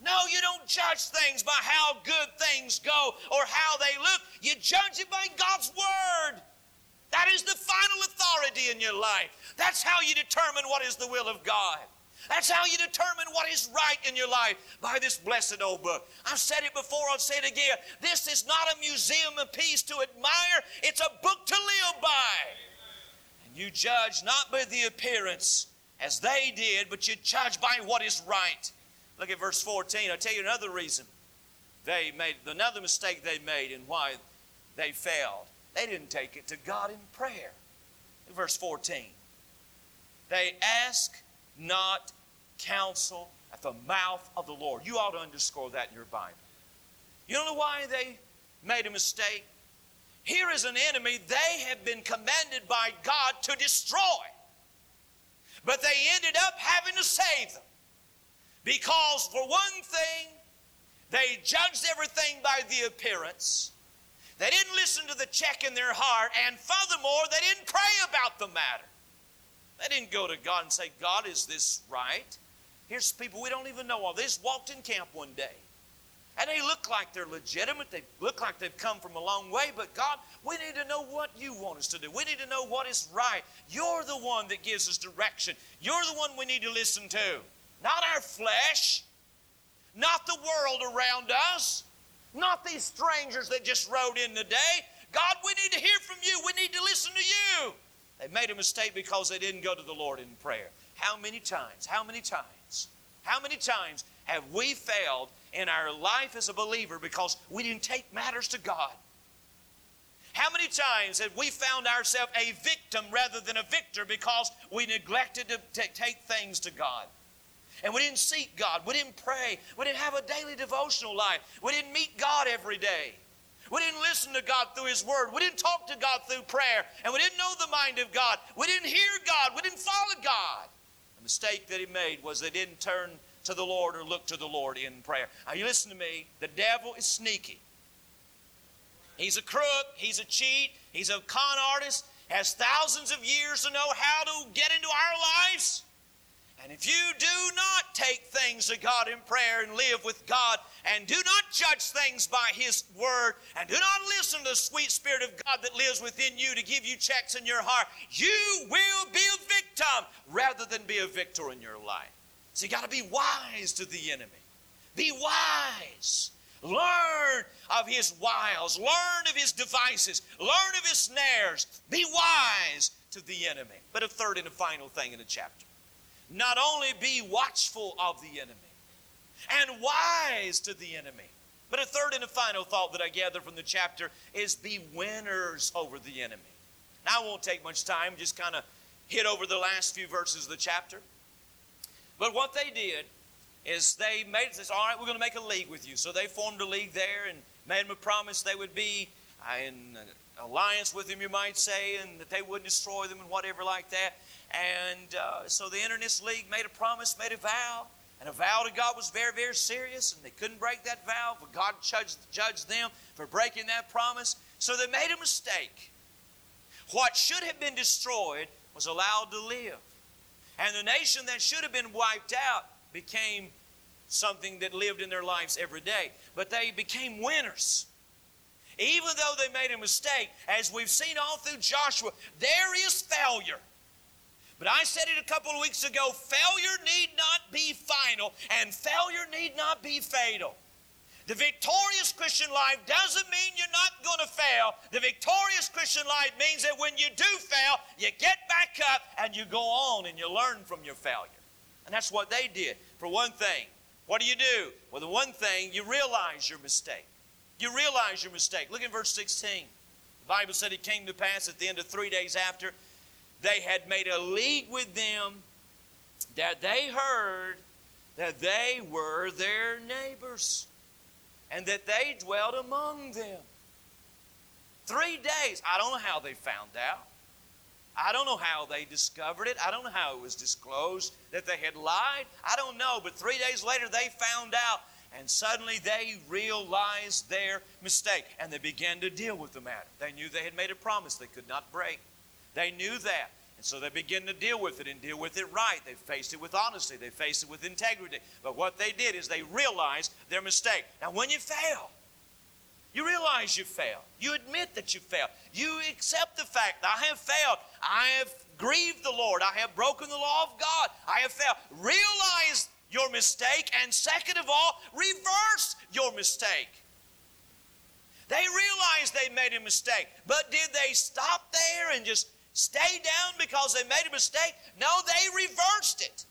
No, you don't judge things by how good things go or how they look. You judge it by God's Word. That is the final authority in your life. That's how you determine what is the will of God. That's how you determine what is right in your life by this blessed old book. I've said it before, I'll say it again. This is not a museum of peace to admire, it's a book to live by. And you judge not by the appearance as they did, but you judge by what is right. Look at verse 14. I'll tell you another reason they made, another mistake they made and why they failed. They didn't take it to God in prayer. Verse 14. They ask not counsel at the mouth of the Lord. You ought to underscore that in your Bible. You know why they made a mistake? Here is an enemy they have been commanded by God to destroy. But they ended up having to save them. Because, for one thing, they judged everything by the appearance. They didn't listen to the check in their heart. And furthermore, they didn't pray about the matter. They didn't go to God and say, God, is this right? Here's people we don't even know all. They just walked in camp one day. And they look like they're legitimate. They look like they've come from a long way. But God, we need to know what you want us to do. We need to know what is right. You're the one that gives us direction. You're the one we need to listen to. Not our flesh, not the world around us, not these strangers that just rode in today. God, we need to hear from you. We need to listen to you. They made a mistake because they didn't go to the Lord in prayer. How many times, how many times, how many times have we failed in our life as a believer because we didn't take matters to God? How many times have we found ourselves a victim rather than a victor because we neglected to t- take things to God? And we didn't seek God. We didn't pray. We didn't have a daily devotional life. We didn't meet God every day. We didn't listen to God through His Word. We didn't talk to God through prayer. And we didn't know the mind of God. We didn't hear God. We didn't follow God. The mistake that He made was they didn't turn to the Lord or look to the Lord in prayer. Now, you listen to me. The devil is sneaky. He's a crook. He's a cheat. He's a con artist. Has thousands of years to know how to get into our lives. And if you do not take things to God in prayer and live with God, and do not judge things by His Word, and do not listen to the sweet Spirit of God that lives within you to give you checks in your heart, you will be a victim rather than be a victor in your life. So you got to be wise to the enemy. Be wise. Learn of his wiles. Learn of his devices. Learn of his snares. Be wise to the enemy. But a third and a final thing in the chapter not only be watchful of the enemy and wise to the enemy, but a third and a final thought that I gather from the chapter is be winners over the enemy. Now, I won't take much time, just kind of hit over the last few verses of the chapter. But what they did is they made this, all right, we're going to make a league with you. So they formed a league there and made them a promise they would be uh, in uh, alliance with them, you might say, and that they wouldn't destroy them and whatever like that. And uh, so the Internist League made a promise, made a vow, and a vow to God was very, very serious, and they couldn't break that vow, for God judged, judged them for breaking that promise. So they made a mistake. What should have been destroyed was allowed to live. And the nation that should have been wiped out became something that lived in their lives every day. But they became winners. Even though they made a mistake, as we've seen all through Joshua, there is failure. But I said it a couple of weeks ago failure need not be final, and failure need not be fatal. The victorious Christian life doesn't mean you're not going to fail. The victorious Christian life means that when you do fail, you get back up and you go on and you learn from your failure. And that's what they did. For one thing, what do you do? Well, the one thing, you realize your mistake. You realize your mistake. Look at verse 16. The Bible said it came to pass at the end of three days after they had made a league with them that they heard that they were their neighbors and that they dwelt among them. Three days. I don't know how they found out. I don't know how they discovered it. I don't know how it was disclosed that they had lied. I don't know. But three days later, they found out, and suddenly they realized their mistake, and they began to deal with the matter. They knew they had made a promise they could not break. They knew that. And so they began to deal with it and deal with it right. They faced it with honesty, they faced it with integrity. But what they did is they realized their mistake. Now, when you fail, you realize you failed. You admit that you failed. You accept the fact that I have failed. I have grieved the Lord. I have broken the law of God. I have failed. Realize your mistake, and second of all, reverse your mistake. They realized they made a mistake, but did they stop there and just stay down because they made a mistake? No, they reversed it.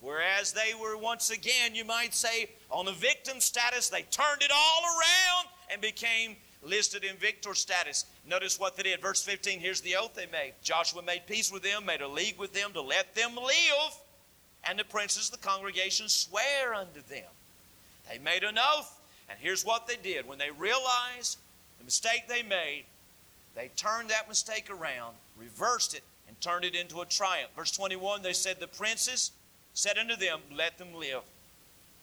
Whereas they were once again, you might say, on the victim status, they turned it all around and became listed in victor status. Notice what they did. Verse 15, here's the oath they made. Joshua made peace with them, made a league with them to let them live, and the princes of the congregation swear unto them. They made an oath, and here's what they did. When they realized the mistake they made, they turned that mistake around, reversed it, and turned it into a triumph. Verse 21, they said, The princes said unto them, Let them live.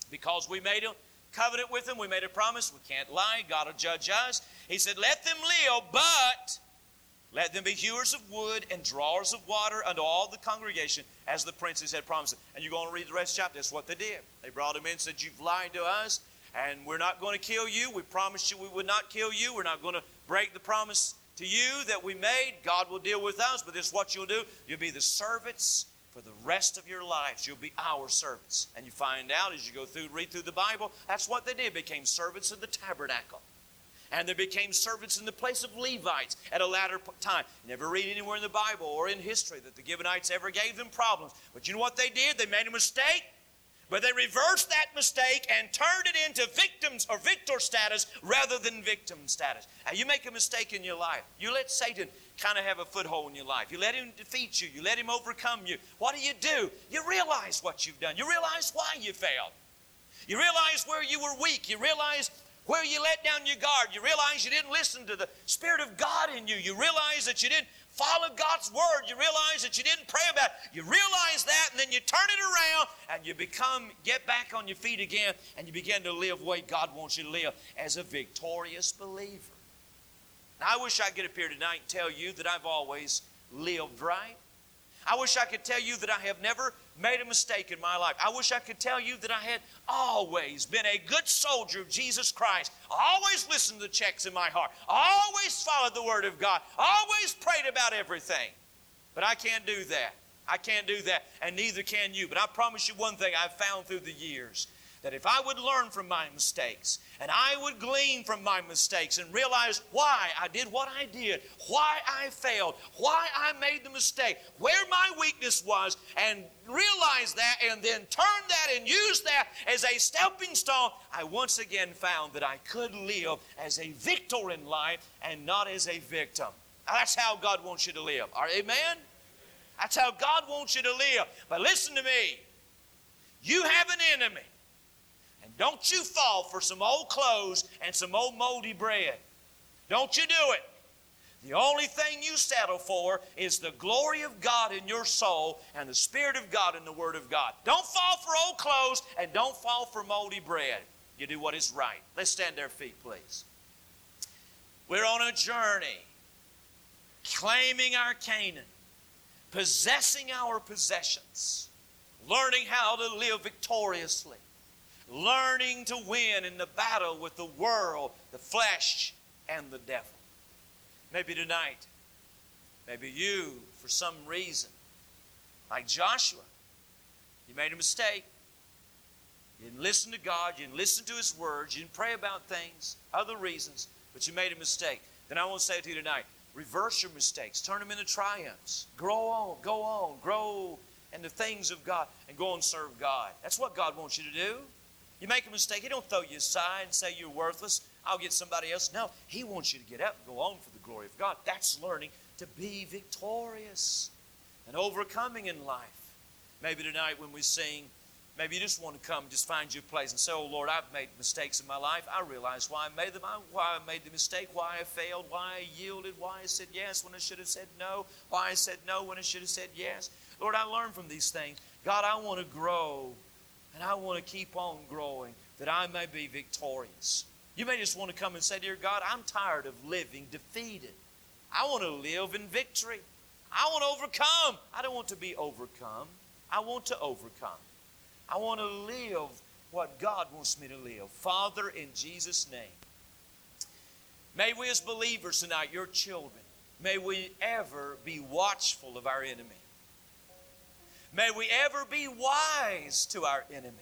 Because we made a covenant with them, we made a promise, we can't lie, God will judge us. He said, Let them live, but let them be hewers of wood and drawers of water unto all the congregation, as the princes had promised. And you're going to read the rest of the chapter. That's what they did. They brought him in and said, You've lied to us, and we're not going to kill you. We promised you we would not kill you. We're not going to break the promise to you that we made. God will deal with us, but this is what you'll do. You'll be the servants for the rest of your lives. You'll be our servants. And you find out as you go through, read through the Bible, that's what they did. Became servants of the tabernacle. And they became servants in the place of Levites at a latter time. You never read anywhere in the Bible or in history that the Gibeonites ever gave them problems. But you know what they did? They made a mistake. But they reversed that mistake and turned it into victims or victor status rather than victim status. Now, you make a mistake in your life. You let Satan kind of have a foothold in your life. You let him defeat you. You let him overcome you. What do you do? You realize what you've done. You realize why you failed. You realize where you were weak. You realize where you let down your guard. You realize you didn't listen to the Spirit of God in you. You realize that you didn't follow God's word. You realize that you didn't pray about it. You realize that, and then you turn it around and you become, get back on your feet again, and you begin to live the way God wants you to live as a victorious believer. Now, I wish I could appear tonight and tell you that I've always lived right. I wish I could tell you that I have never made a mistake in my life. I wish I could tell you that I had always been a good soldier of Jesus Christ. Always listened to the checks in my heart. Always followed the Word of God. Always prayed about everything. But I can't do that. I can't do that, and neither can you. But I promise you one thing I've found through the years that if I would learn from my mistakes and I would glean from my mistakes and realize why I did what I did, why I failed, why I made the mistake, where my weakness was, and realize that and then turn that and use that as a stepping stone, I once again found that I could live as a victor in life and not as a victim. That's how God wants you to live. Amen? That's how God wants you to live. But listen to me. You have an enemy. Don't you fall for some old clothes and some old moldy bread. Don't you do it. The only thing you settle for is the glory of God in your soul and the Spirit of God in the Word of God. Don't fall for old clothes and don't fall for moldy bread. You do what is right. Let's stand to our feet, please. We're on a journey claiming our Canaan, possessing our possessions, learning how to live victoriously learning to win in the battle with the world, the flesh, and the devil. Maybe tonight, maybe you, for some reason, like Joshua, you made a mistake. You didn't listen to God, you didn't listen to His words, you didn't pray about things, other reasons, but you made a mistake. Then I want to say to you tonight reverse your mistakes, turn them into triumphs. Grow on, go on, grow in the things of God, and go and serve God. That's what God wants you to do. You make a mistake, He don't throw you aside and say you're worthless. I'll get somebody else. No, He wants you to get up and go on for the glory of God. That's learning to be victorious and overcoming in life. Maybe tonight when we sing, Maybe you just want to come, just find your place and say, Oh Lord, I've made mistakes in my life. I realize why I made them, why I made the mistake, why I failed, why I yielded, why I said yes when I should have said no, why I said no when I should have said yes. Lord, I learned from these things. God, I want to grow and I want to keep on growing that I may be victorious. You may just want to come and say, Dear God, I'm tired of living defeated. I want to live in victory. I want to overcome. I don't want to be overcome. I want to overcome. I want to live what God wants me to live. Father, in Jesus' name, may we as believers tonight, your children, may we ever be watchful of our enemy. May we ever be wise to our enemy.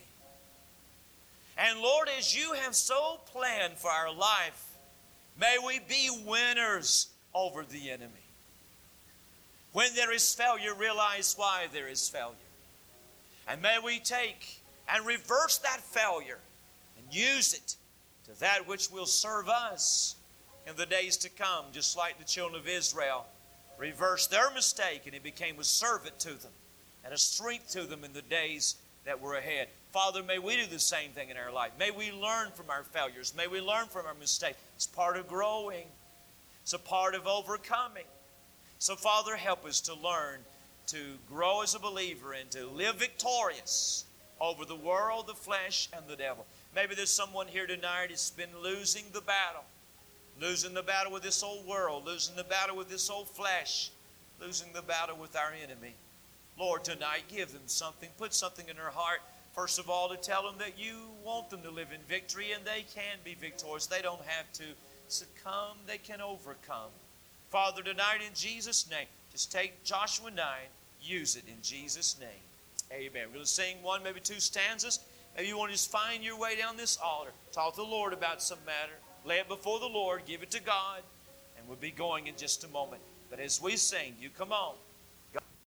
And Lord, as you have so planned for our life, may we be winners over the enemy. When there is failure, realize why there is failure. And may we take and reverse that failure and use it to that which will serve us in the days to come, just like the children of Israel reversed their mistake and it became a servant to them and a strength to them in the days that were ahead. Father, may we do the same thing in our life. May we learn from our failures. May we learn from our mistakes. It's part of growing, it's a part of overcoming. So, Father, help us to learn to grow as a believer and to live victorious over the world, the flesh, and the devil. Maybe there's someone here tonight that's been losing the battle, losing the battle with this old world, losing the battle with this old flesh, losing the battle with our enemy. Lord, tonight give them something, put something in their heart. First of all, to tell them that you want them to live in victory and they can be victorious. They don't have to succumb, they can overcome. Father, tonight in Jesus' name, just take Joshua 9 use it in Jesus' name. Amen. We're going to sing one, maybe two stanzas. Maybe you want to just find your way down this altar. Talk to the Lord about some matter. Lay it before the Lord. Give it to God. And we'll be going in just a moment. But as we sing, you come on.